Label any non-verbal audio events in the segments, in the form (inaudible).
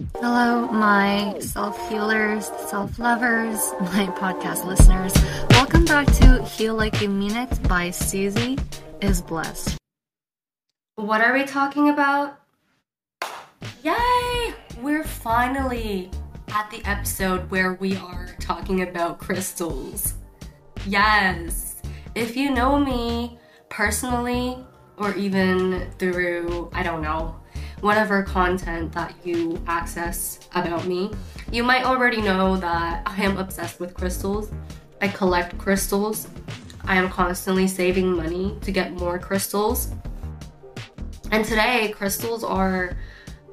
Hello, my self healers, self lovers, (laughs) my podcast listeners. Welcome back to Heal Like You Mean It by Susie is Blessed. What are we talking about? Yay! We're finally at the episode where we are talking about crystals. Yes! If you know me personally, or even through, I don't know, whatever content that you access about me. You might already know that I am obsessed with crystals. I collect crystals. I am constantly saving money to get more crystals. And today, crystals are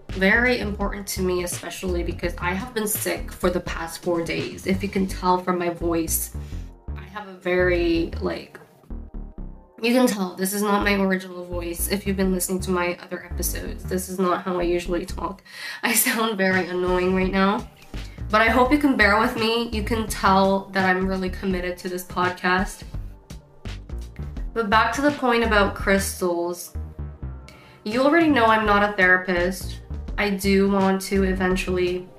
very important to me, especially because I have been sick for the past four days. If you can tell from my voice, I have a very like you can tell this is not my original voice if you've been listening to my other episodes. This is not how I usually talk. I sound very annoying right now. But I hope you can bear with me. You can tell that I'm really committed to this podcast. But back to the point about crystals. You already know I'm not a therapist. I do want to eventually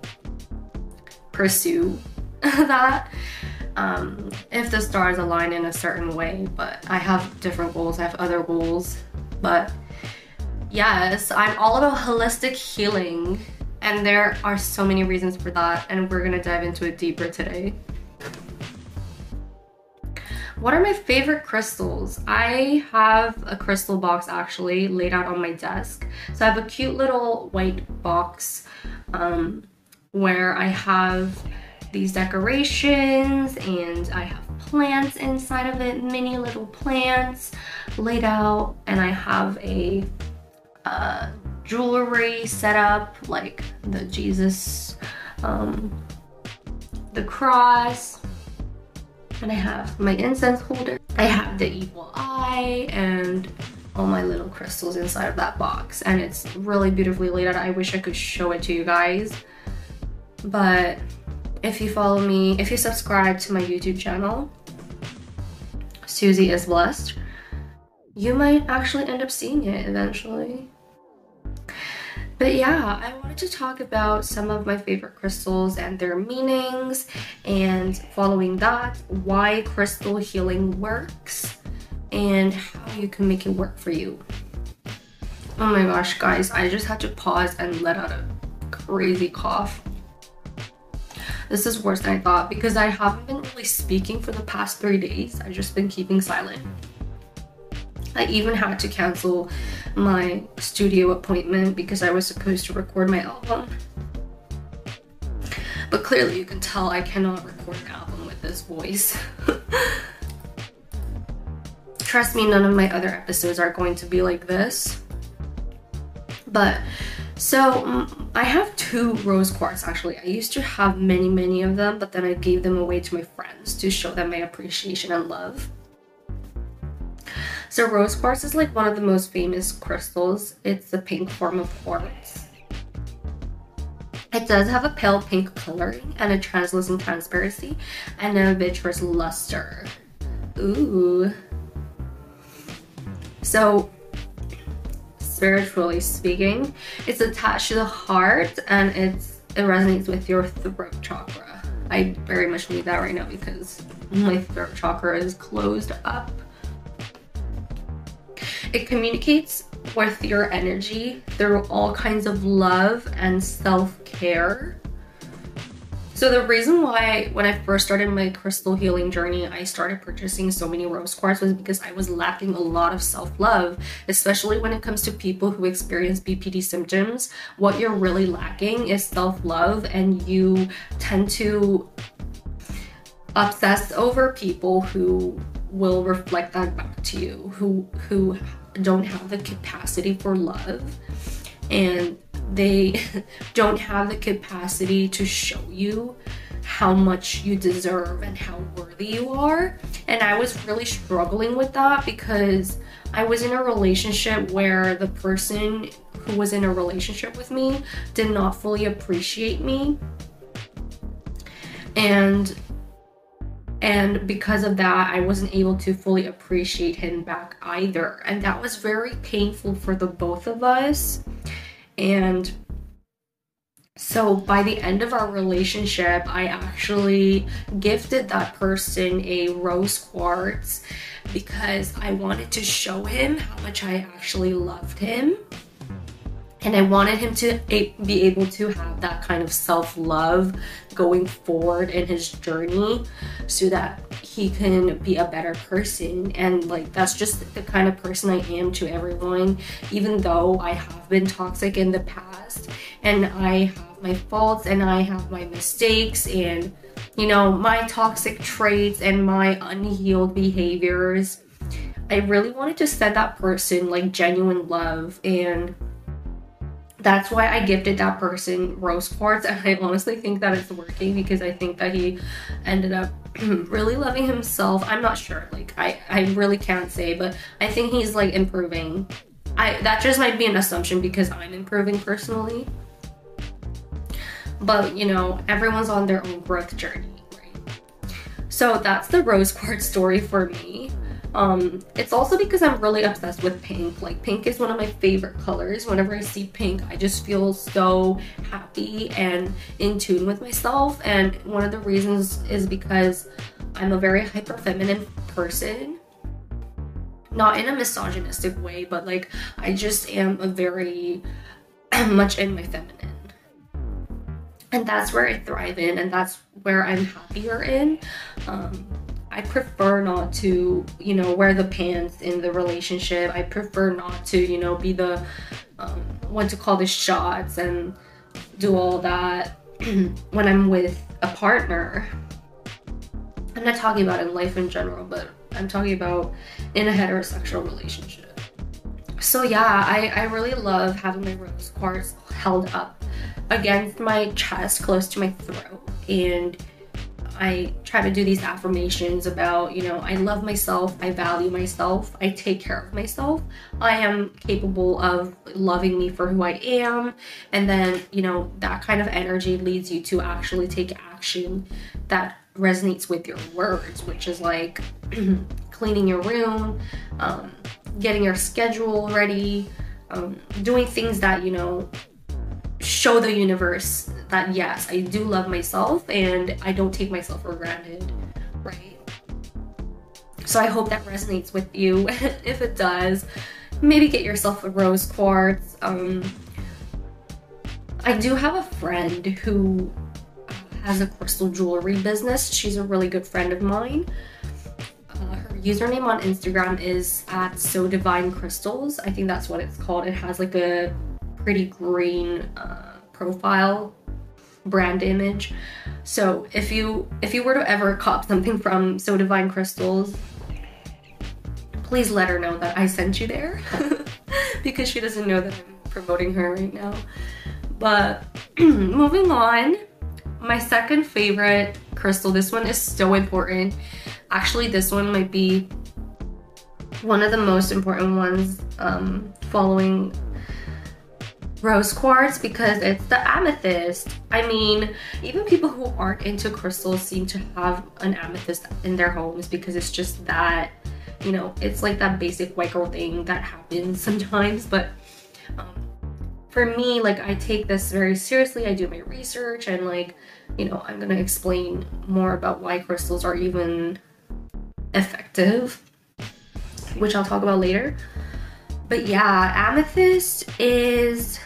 pursue (laughs) that um, if the stars align in a certain way. But I have different goals, I have other goals. But yes, I'm all about holistic healing, and there are so many reasons for that, and we're gonna dive into it deeper today. What are my favorite crystals? I have a crystal box actually laid out on my desk. So I have a cute little white box um, where I have these decorations and I have plants inside of it, mini little plants laid out and I have a uh, jewelry set up like the Jesus, um, the cross, and I have my incense holder. I have the evil eye and all my little crystals inside of that box and it's really beautifully laid out. I wish I could show it to you guys but if you follow me, if you subscribe to my YouTube channel, Susie is Blessed, you might actually end up seeing it eventually. But yeah, I wanted to talk about some of my favorite crystals and their meanings, and following that, why crystal healing works and how you can make it work for you. Oh my gosh, guys, I just had to pause and let out a crazy cough. This is worse than I thought because I haven't been really speaking for the past three days. I've just been keeping silent. I even had to cancel my studio appointment because I was supposed to record my album. But clearly you can tell I cannot record an album with this voice. (laughs) Trust me, none of my other episodes are going to be like this. But so um, I have two rose quartz actually. I used to have many, many of them, but then I gave them away to my friends to show them my appreciation and love. So rose quartz is like one of the most famous crystals. It's the pink form of quartz. It does have a pale pink coloring and a translucent transparency and a vitreous luster. Ooh. So spiritually speaking. It's attached to the heart and it's it resonates with your throat chakra. I very much need that right now because my throat chakra is closed up. It communicates with your energy through all kinds of love and self-care so the reason why when I first started my crystal healing journey, I started purchasing so many rose quartz was because I was lacking a lot of self-love, especially when it comes to people who experience BPD symptoms. What you're really lacking is self-love and you tend to obsess over people who will reflect that back to you, who who don't have the capacity for love and they (laughs) don't have the capacity to show you how much you deserve and how worthy you are. And I was really struggling with that because I was in a relationship where the person who was in a relationship with me did not fully appreciate me. And and because of that, I wasn't able to fully appreciate him back either. And that was very painful for the both of us. And So by the end of our relationship, I actually gifted that person a rose quartz because I wanted to show him how much I actually loved him. And I wanted him to be able to have that kind of self love going forward in his journey so that he can be a better person. And like, that's just the kind of person I am to everyone, even though I have been toxic in the past and I have my faults and I have my mistakes and you know, my toxic traits and my unhealed behaviors. I really wanted to send that person like genuine love and that's why I gifted that person rose quartz (laughs) and I honestly think that it's working because I think that he ended up (clears throat) really loving himself. I'm not sure, like I, I really can't say, but I think he's like improving. I that just might be an assumption because I'm improving personally. But you know, everyone's on their own growth journey, right? So that's the rose quartz story for me. Um, it's also because I'm really obsessed with pink. Like pink is one of my favorite colors. Whenever I see pink, I just feel so happy and in tune with myself. And one of the reasons is because I'm a very hyper feminine person. Not in a misogynistic way, but like I just am a very (clears throat) much in my feminine and that's where I thrive in, and that's where I'm happier in. Um, I prefer not to, you know, wear the pants in the relationship. I prefer not to, you know, be the um, what to call the shots and do all that (clears throat) when I'm with a partner. I'm not talking about in life in general, but I'm talking about in a heterosexual relationship. So yeah, I, I really love having my rose quartz held up against my chest, close to my throat, and I try to do these affirmations about, you know, I love myself, I value myself, I take care of myself, I am capable of loving me for who I am. And then, you know, that kind of energy leads you to actually take action that resonates with your words, which is like (clears throat) cleaning your room, um, getting your schedule ready, um, doing things that, you know, show the universe that yes, I do love myself and I don't take myself for granted, right? So I hope that resonates with you. (laughs) if it does, maybe get yourself a rose quartz. Um, I do have a friend who has a crystal jewelry business. She's a really good friend of mine. Uh, her username on Instagram is at So Divine Crystals. I think that's what it's called. It has like a pretty green uh, profile brand image. So if you if you were to ever cop something from So Divine Crystals, please let her know that I sent you there (laughs) because she doesn't know that I'm promoting her right now. But (clears throat) moving on, my second favorite crystal, this one is so important. Actually, this one might be one of the most important ones um, following rose quartz because it's the amethyst. I mean, even people who aren't into crystals seem to have an amethyst in their homes because it's just that, you know, it's like that basic white girl thing that happens (laughs) sometimes. But um, for me, like, I take this very seriously. I do my research and, like, you know, I'm gonna explain more about why crystals are even effective, which I'll talk about later. But yeah, amethyst is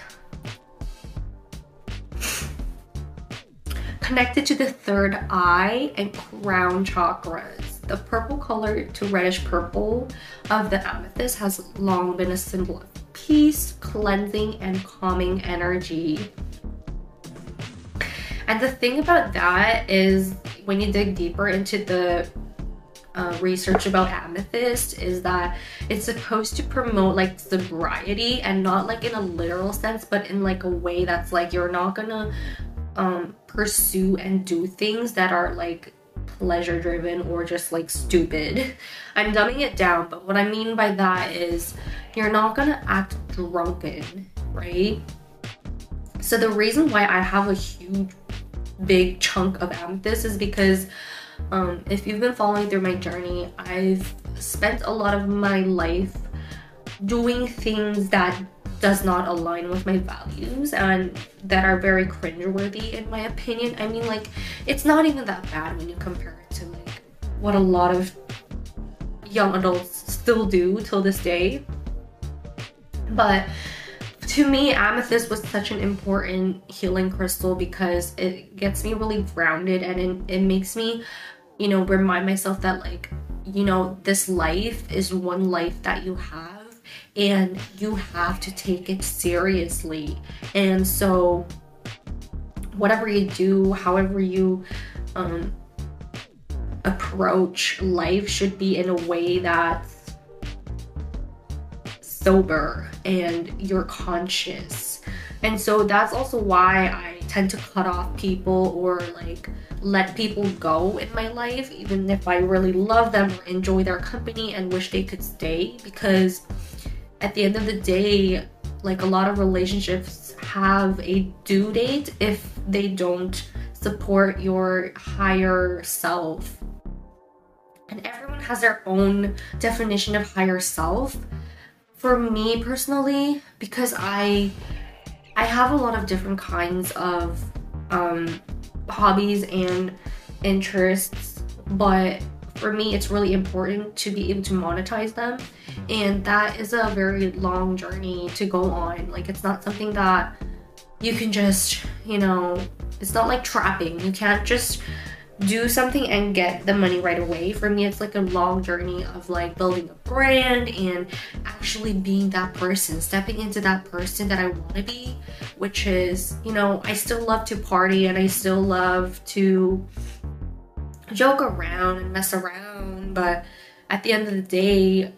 connected to the third eye and crown chakras. The purple color to reddish purple of the amethyst has long been a symbol of peace, cleansing, and calming energy. And the thing about that is when you dig deeper into the uh, research about amethyst is that it's supposed to promote like sobriety and not like in a literal sense but in like a way that's like you're not gonna um, pursue and do things that are like pleasure driven or just like stupid. (laughs) I'm dumbing it down, but what I mean by that is you're not gonna act drunken, right? So the reason why I have a huge big chunk of amethyst is because um, if you've been following through my journey, I've spent a lot of my life doing things that does not align with my values and that are very cringeworthy in my opinion. I mean, like, it's not even that bad when you compare it to like what a lot of young adults still do till this day. But to me, amethyst was such an important healing crystal because it gets me really grounded and it, it makes me, you know, remind myself that, like, you know, this life is one life that you have and you have to take it seriously. And so, whatever you do, however you um, approach life, should be in a way that's sober and you're conscious. And so, that's also why I tend to cut off people or like let people go in my life, even if I really love them or enjoy their company and wish they could stay, because at the end of the day, like a lot of relationships have a due date if they don't support your higher self. And everyone has their own definition of higher self. For me personally, because I I have a lot of different kinds of um, hobbies and interests, but for me, it's really important to be able to monetize them. Mm-hmm. And that is a very long journey to go on. Like, it's not something that you can just, you know, it's not like trapping. You can't just do something and get the money right away. For me, it's like a long journey of like building a brand and actually being that person, stepping into that person that I want to be, which is, you know, I still love to party and I still love to joke around and mess around, but at the end of the day,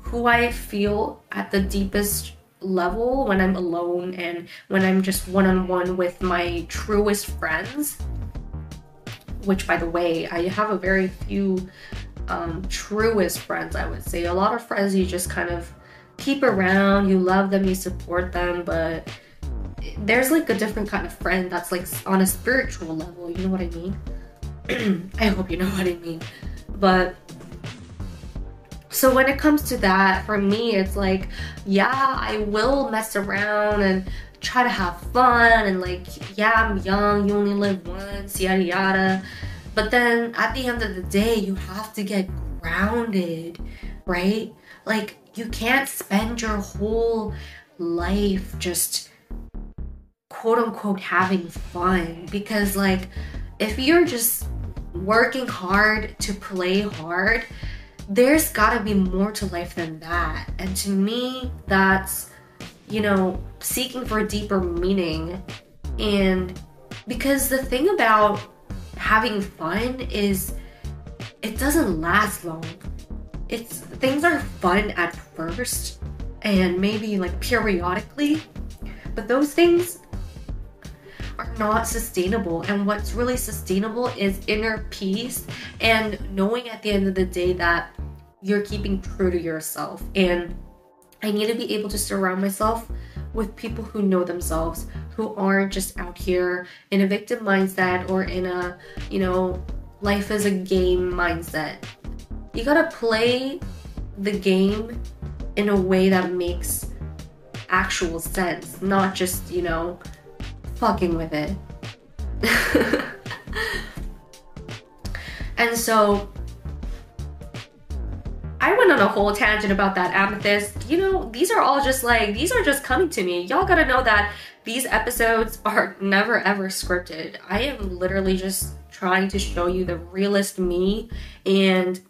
who I feel at the deepest level when I'm alone and when I'm just one on one with my truest friends, which by the way, I have a very few um, truest friends, I would say. A lot of friends you just kind of keep around, you love them, you support them, but there's like a different kind of friend that's like on a spiritual level, you know what I mean? (clears throat) I hope you know what I mean. But so when it comes to that, for me, it's like, yeah, I will mess around and try to have fun and like, yeah, I'm young, you only live once, yada yada. But then at the end of the day, you have to get grounded, right? Like, you can't spend your whole life just quote unquote having fun because, like, if you're just working hard to play hard, there's gotta be more to life than that. And to me, that's, you know, seeking for a deeper meaning. And because the thing about having fun is it doesn't last long. It's things are fun at first and maybe like periodically, but those things are not sustainable. And what's really sustainable is inner peace and knowing at the end of the day that you're keeping true to yourself. And I need to be able to surround myself with people who know themselves, who aren't just out here in a victim mindset or in a, you know, life is a game mindset. You gotta play the game in a way that makes actual sense, not just, you know, fucking with it. (laughs) and so I went on a whole tangent about that amethyst. You know, these are all just like, these are just coming to me. Y'all gotta know that these episodes are never ever scripted. I am literally just trying to show you the realest me and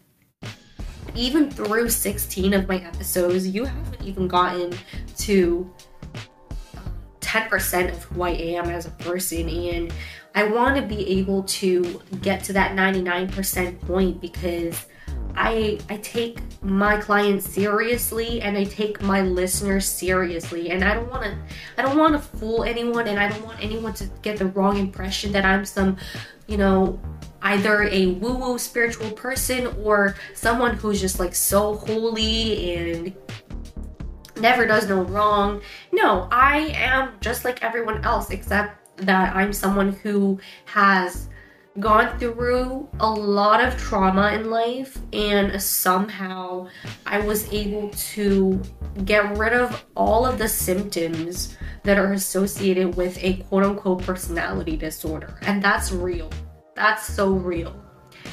even through 16 of my episodes, you haven't even gotten to 10% of who I am as a person. And I want to be able to get to that 99% point because I I take my clients seriously and I take my listeners seriously and I don't want to I don't want to fool anyone and I don't want anyone to get the wrong impression that I'm some you know either a woo-woo spiritual person or someone who's just like so holy and never does no wrong. No, I am just like everyone else, except that I'm someone who has gone through a lot of trauma in life and somehow I was able to get rid of all of the symptoms that are associated with a quote unquote personality disorder. And that's real. That's so real.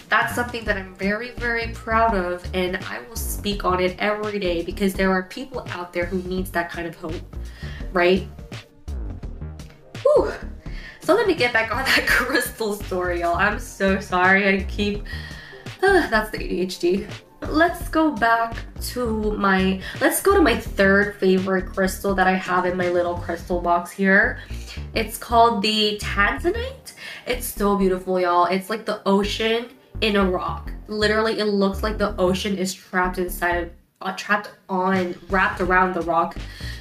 That's something that I'm very, very proud of, and I will speak on it every day because there are people out there who needs that kind of hope, right? Whew. So let me get back on (laughs) that crystal story, y'all. I'm so sorry. I keep. Uh, (sighs) that's the ADHD. Let's go back to my. Let's go to my third favorite crystal that I have in my little crystal box here. It's called the Tanzanite. It's so beautiful, y'all. It's like the ocean in a rock. Literally, it looks like the ocean is trapped inside of, uh, trapped on, wrapped around the rock.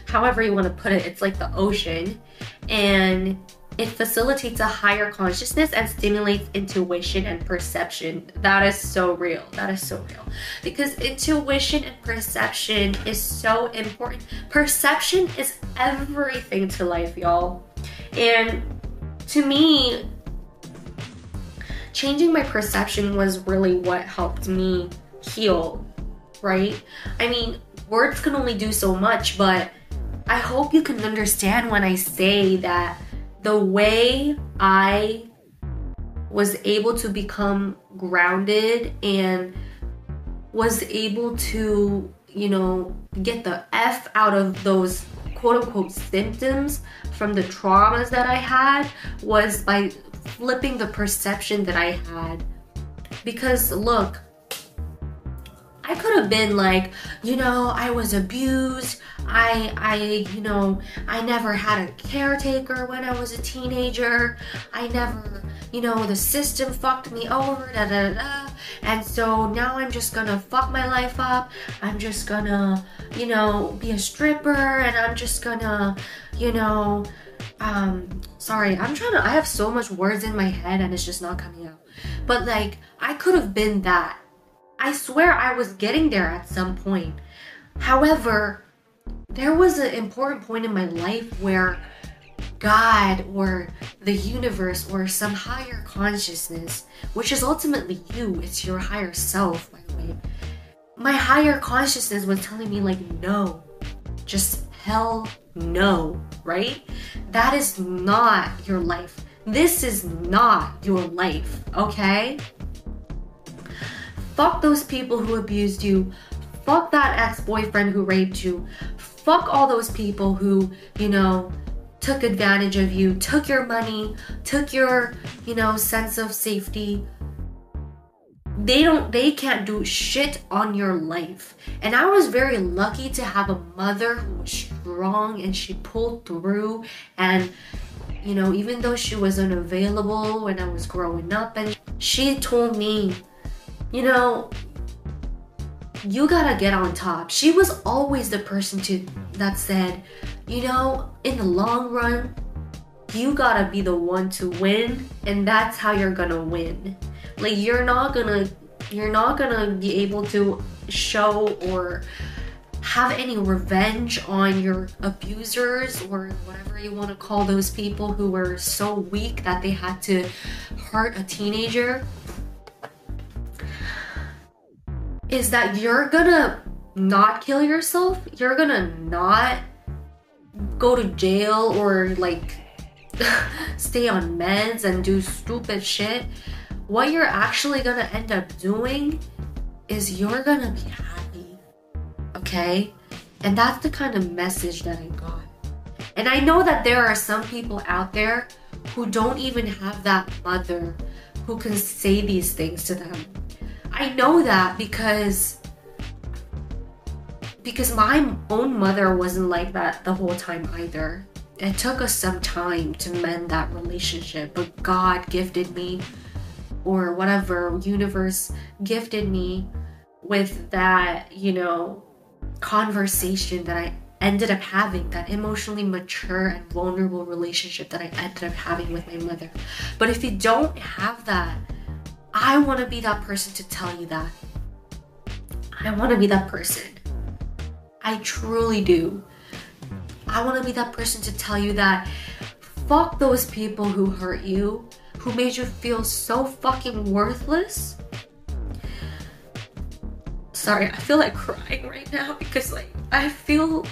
However you want to put it, it's like the ocean, and it facilitates a higher consciousness and stimulates intuition and perception. That is so real. That is so real. Because intuition and perception is so important. Perception is everything to life, y'all. And to me, changing my perception was really what helped me heal, right? I mean, words can only do so much, but I hope you can understand when I say that the way I was able to become grounded and was able to, you know, get the F out of those quote unquote symptoms from the traumas that I had was by flipping the perception that I had. Because look, I could have been like, you know, I was abused. I I you know, I never had a caretaker when I was a teenager. I never, you know, the system fucked me over, da da da. And so now I'm just gonna fuck my life up. I'm just gonna, you know, be a stripper and I'm just gonna, you know, um sorry, I'm trying to I have so much words in my head and it's just not coming out. But like I could have been that I swear I was getting there at some point. However, there was an important point in my life where God or the universe or some higher consciousness, which is ultimately you, it's your higher self, by the way. My higher consciousness was telling me, like, no, just hell no, right? That is not your life. This is not your life, okay? Fuck those people who abused you. Fuck that ex boyfriend who raped you. Fuck all those people who, you know, took advantage of you, took your money, took your, you know, sense of safety. They don't, they can't do shit on your life. And I was very lucky to have a mother who was strong and she pulled through. And, you know, even though she was unavailable when I was growing up, and she told me, you know, you gotta get on top. She was always the person to that said, you know, in the long run, you gotta be the one to win, and that's how you're gonna win. Like you're not gonna you're not gonna be able to show or have any revenge on your abusers or whatever you want to call those people who were so weak that they had to hurt a teenager is that you're gonna not kill yourself. You're gonna not go to jail or like (laughs) stay on meds and do stupid shit. What you're actually gonna end up doing is you're gonna be happy. Okay? And that's the kind of message that I got. And I know that there are some people out there who don't even have that mother who can say these things to them. I know that because because my own mother wasn't like that the whole time either. It took us some time to mend that relationship, but God gifted me or whatever universe gifted me with that, you know, conversation that I ended up having, that emotionally mature and vulnerable relationship that I ended up having with my mother. But if you don't have that, I want to be that person to tell you that. I want to be that person. I truly do. I want to be that person to tell you that fuck those people who hurt you, who made you feel so fucking worthless. Sorry, I feel like crying right now because, like, I feel.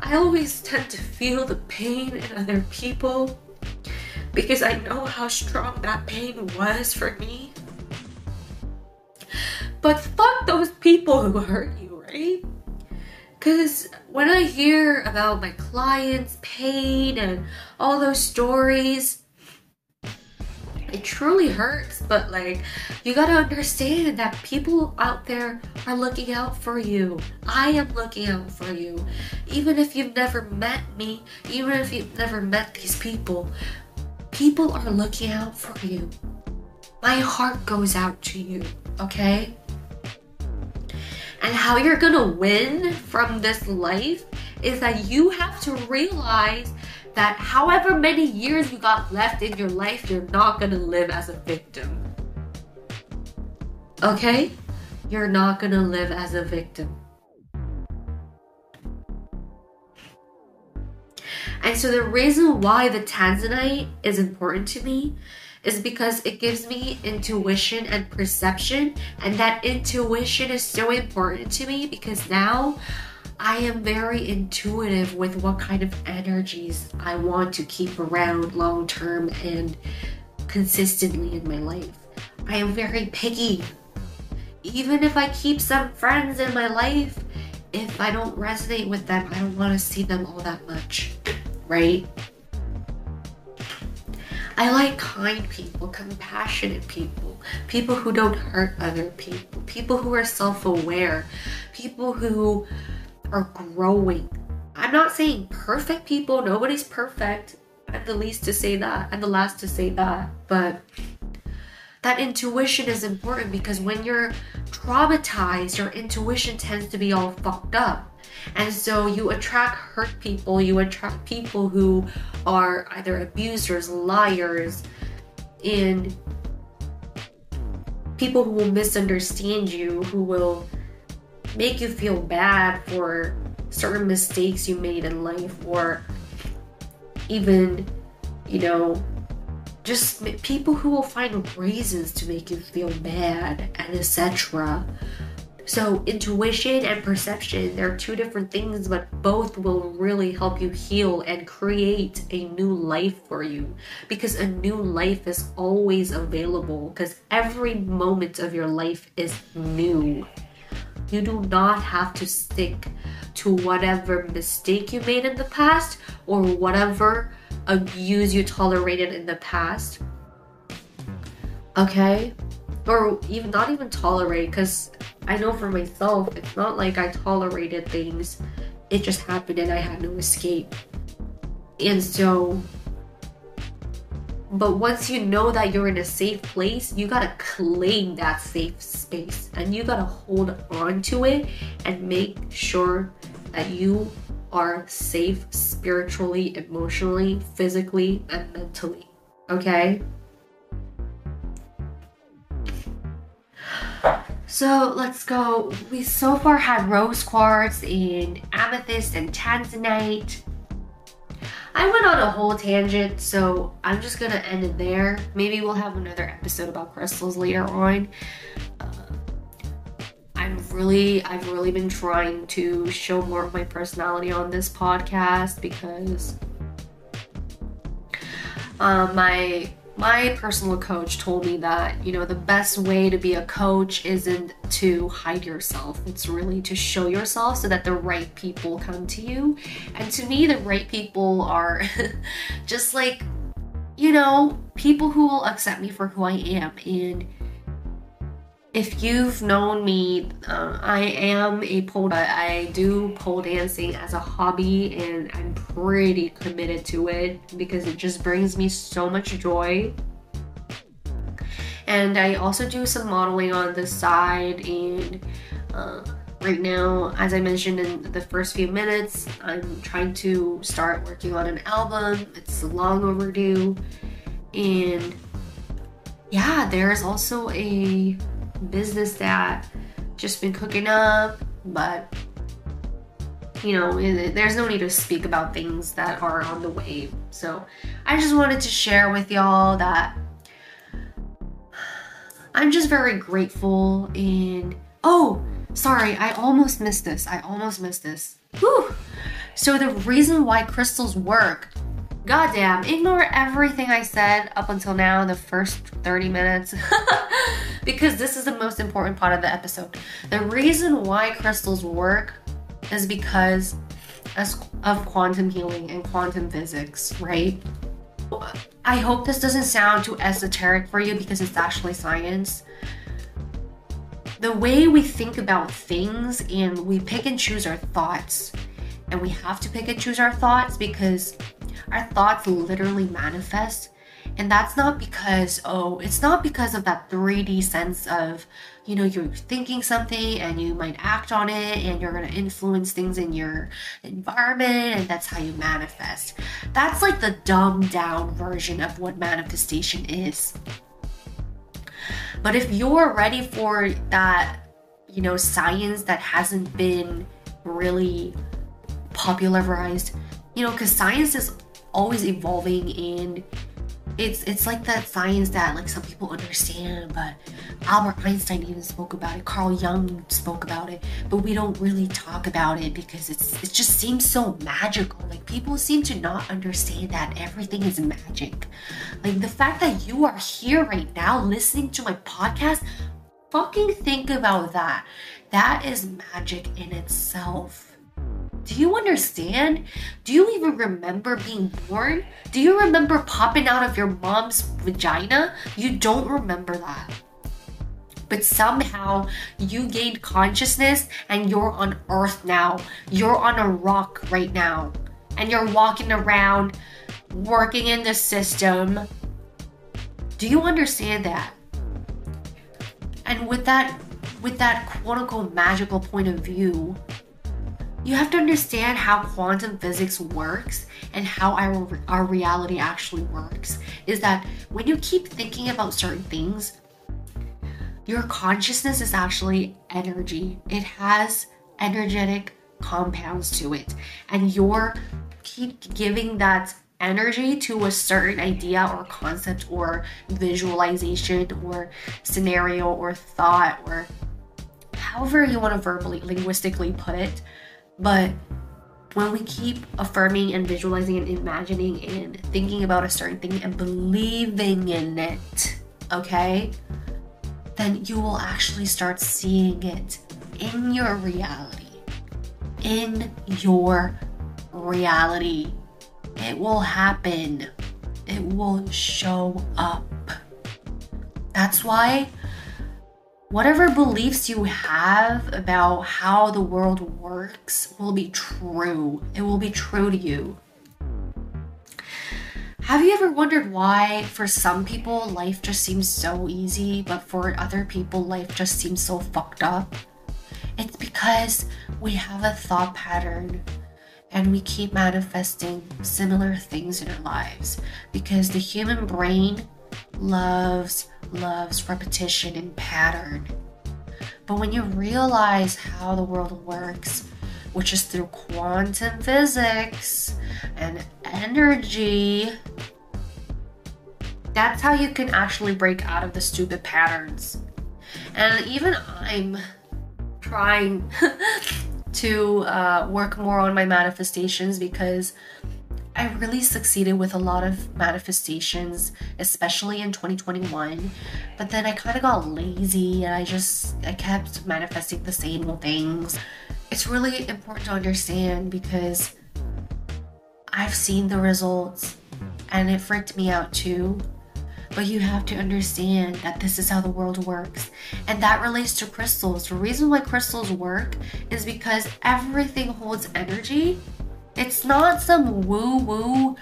I always tend to feel the pain in other people because I know how strong that pain was for me. But fuck those people who hurt you, right? Because when I hear about my clients' pain and all those stories, it truly hurts. But like, you gotta understand that people out there are looking out for you. I am looking out for you. Even if you've never met me, even if you've never met these people, people are looking out for you. My heart goes out to you, okay? And how you're gonna win from this life is that you have to realize that however many years you got left in your life, you're not gonna live as a victim. Okay? You're not gonna live as a victim. And so the reason why the Tanzanite is important to me is because it gives me intuition and perception. And that intuition is so important to me because now I am very intuitive with what kind of energies I want to keep around long term and consistently in my life. I am very picky. Even if I keep some friends in my life, if I don't resonate with them, I don't want to see them all that much, right? I like kind people, compassionate people, people who don't hurt other people, people who are self aware, people who are growing. I'm not saying perfect people, nobody's perfect. I'm the least to say that, I'm the last to say that, but that intuition is important because when you're traumatized, your intuition tends to be all fucked up. And so you attract hurt people, you attract people who are either abusers, liars, and people who will misunderstand you, who will make you feel bad for certain mistakes you made in life, or even, you know, just people who will find reasons to make you feel bad and etc. So, intuition and perception, they're two different things, but both will really help you heal and create a new life for you. Because a new life is always available, because every moment of your life is new. You do not have to stick to whatever mistake you made in the past or whatever abuse you tolerated in the past. Okay? Or even not even tolerate, because I know for myself, it's not like I tolerated things. It just happened and I had no escape. And so, but once you know that you're in a safe place, you gotta claim that safe space and you gotta hold on to it and make sure that you are safe spiritually, emotionally, physically, and mentally. Okay? So let's go. We so far had rose quartz and amethyst and tanzanite. I went on a whole tangent, so I'm just gonna end it there. Maybe we'll have another episode about crystals later on. Uh, I'm really, I've really been trying to show more of my personality on this podcast because uh, my my personal coach told me that you know the best way to be a coach isn't to hide yourself. It's really to show yourself so that the right people come to you. And to me the right people are (laughs) just like you know people who will accept me for who i am. And if you've known me, uh, I am a pole. I do pole dancing as a hobby, and I'm pretty committed to it because it just brings me so much joy. And I also do some modeling on the side, and uh, right now, as I mentioned in the first few minutes, I'm trying to start working on an album. It's long overdue, and yeah, there's also a business that just been cooking up, but you know, there's no need to speak about things that are on the way. So I just wanted to share with y'all that I'm just very grateful and oh, sorry, I almost missed this. I almost missed this. Whew. So the reason why crystals work Goddamn, ignore everything I said up until now, the first 30 minutes, (laughs) because this is the most important part of the episode. The reason why crystals work is because of quantum healing and quantum physics, right? I hope this doesn't sound too esoteric for you because it's actually science. The way we think about things and we pick and choose our thoughts, and we have to pick and choose our thoughts because our thoughts literally manifest. And that's not because, oh, it's not because of that 3D sense of, you know, you're thinking something and you might act on it and you're going to influence things in your environment and that's how you manifest. That's like the dumbed down version of what manifestation is. But if you're ready for that, you know, science that hasn't been really popularized, you know, because science is always evolving and it's it's like that science that like some people understand but albert einstein even spoke about it. Carl jung spoke about it but we don't really talk about it because it's it just seems so magical. Like people seem to not understand that everything is magic. Like the fact that you are here right now listening to my podcast fucking think about that. That is magic in itself do you understand? Do you even remember being born? Do you remember popping out of your mom's vagina? You don't remember that. But somehow you gained consciousness and you're on earth now. You're on a rock right now. And you're walking around working in the system. Do you understand that? And with that with that quote unquote magical point of view, you have to understand how quantum physics works and how our, our reality actually works. Is that when you keep thinking about certain things, your consciousness is actually energy. It has energetic compounds to it. And you're keep giving that energy to a certain idea or concept or visualization or scenario or thought or however you want to verbally linguistically put it but when we keep affirming and visualizing and imagining and thinking about a certain thing and believing in it, okay, then you will actually start seeing it in your reality. In your reality. It will happen. It will show up. That's why whatever beliefs you have about how the world works will be true. It will be true to you. Have you ever wondered why, for some people, life just seems so easy, but for other people, life just seems so fucked up? It's because we have a thought pattern and we keep manifesting similar things in our lives because the human brain loves, loves repetition and pattern. But when you realize how the world works, which is through quantum physics and energy, that's how you can actually break out of the stupid patterns. And even I'm trying (laughs) to uh, work more on my manifestations because I really succeeded with a lot of manifestations, especially in 2021. But then I kind of got lazy and I just I kept manifesting the same old things. It's really important to understand because I've seen the results and it freaked me out too. But you have to understand that this is how the world works. And that relates to crystals. The reason why crystals work is because everything holds energy it's not some woo woo.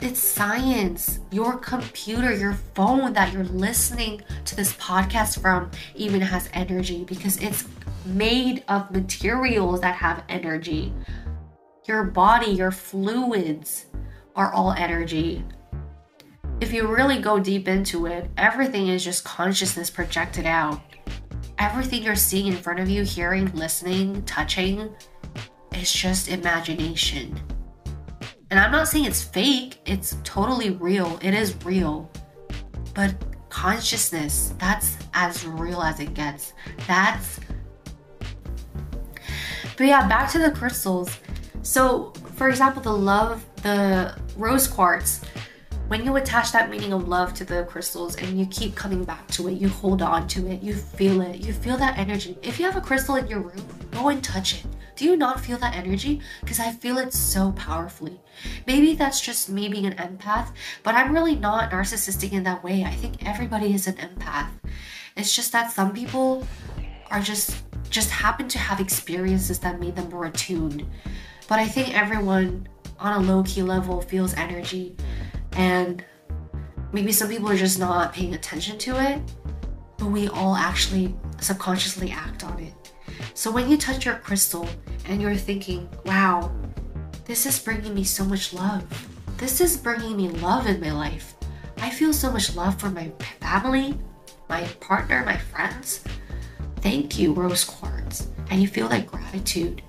It's science. Your computer, your phone that you're listening to this podcast from even has energy because it's made of materials that have energy. Your body, your fluids are all energy. If you really go deep into it, everything is just consciousness projected out. Everything you're seeing in front of you, hearing, listening, touching, it's just imagination. And I'm not saying it's fake, it's totally real. It is real. But consciousness. That's as real as it gets. That's. But yeah, back to the crystals. So, for example, the love, the rose quartz, when you attach that meaning of love to the crystals and you keep coming back to it, you hold on to it, you feel it, you feel that energy. If you have a crystal in your room, go and touch it. Do you not feel that energy? Because I feel it so powerfully. Maybe that's just me being an empath, but I'm really not narcissistic in that way. I think everybody is an empath. It's just that some people are just just happen to have experiences that made them more attuned. But I think everyone on a low key level feels energy and maybe some people are just not paying attention to it, but we all actually subconsciously act on it. So when you touch your crystal and you're thinking, wow, this is bringing me so much love. This is bringing me love in my life. I feel so much love for my family, my partner, my friends. Thank you, Rose Quartz. And you feel that gratitude.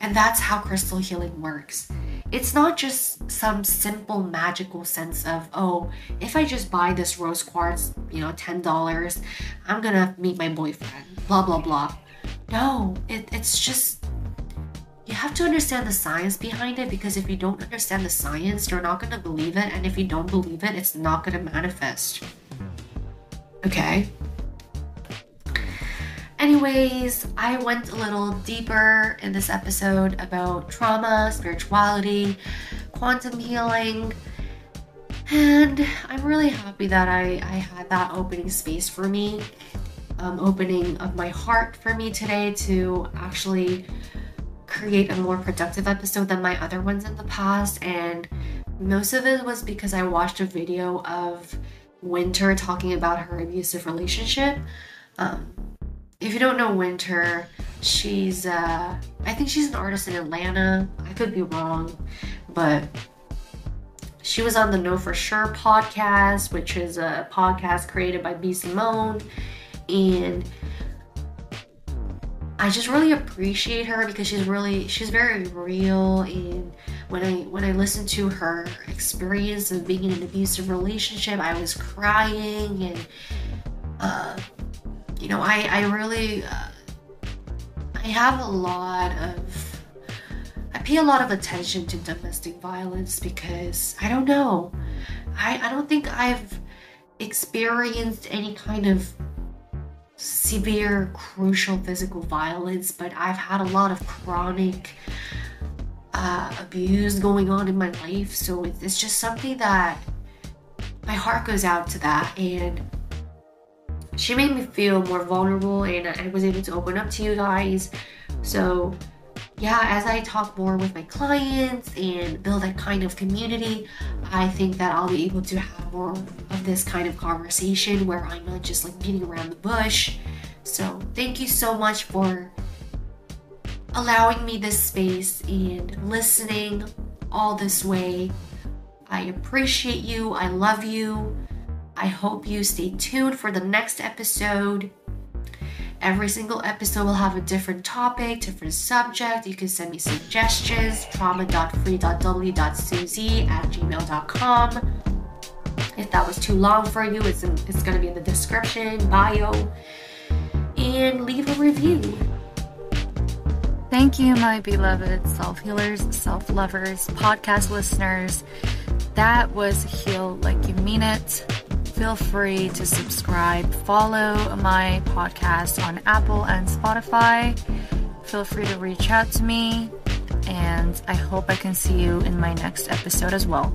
And that's how crystal healing works. It's not just some simple magical sense of, oh, if I just buy this rose quartz, you know, $10, I'm gonna meet my boyfriend, blah, blah, blah. No, it, it's just, you have to understand the science behind it because if you don't understand the science, you're not gonna believe it. And if you don't believe it, it's not gonna manifest. Okay? Anyways, I went a little deeper in this episode about trauma, spirituality, quantum healing, and I'm really happy that I, I had that opening space for me, um, opening of my heart for me today to actually create a more productive episode than my other ones in the past. And most of it was because I watched a video of Winter talking about her abusive relationship. Um, if you don't know Winter, she's uh I think she's an artist in Atlanta. I could be wrong, but she was on the Know for Sure podcast, which is a podcast created by B Simone, and I just really appreciate her because she's really she's very real and when I when I listened to her experience of being in an abusive relationship, I was crying and uh, you know, I, I really, uh, I have a lot of, I pay a lot of attention to domestic violence because I don't know. I, I don't think I've experienced any kind of severe, crucial physical violence, but I've had a lot of chronic uh, abuse going on in my life. So it's just something that my heart goes out to that. And she made me feel more vulnerable and I was able to open up to you guys. So, yeah, as I talk more with my clients and build that kind of community, I think that I'll be able to have more of this kind of conversation where I'm not just like beating around the bush. So, thank you so much for allowing me this space and listening all this way. I appreciate you. I love you. I hope you stay tuned for the next episode. Every single episode will have a different topic, different subject. You can send me suggestions, trauma.free.w.susie at gmail.com. If that was too long for you, it's, in, it's going to be in the description, bio, and leave a review. Thank you, my beloved self healers, self lovers, podcast listeners. That was Heal Like You Mean It feel free to subscribe, follow my podcast on Apple and Spotify. Feel free to reach out to me, and I hope I can see you in my next episode as well.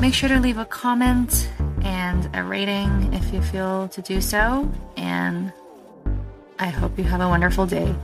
Make sure to leave a comment and a rating if you feel to do so, and I hope you have a wonderful day.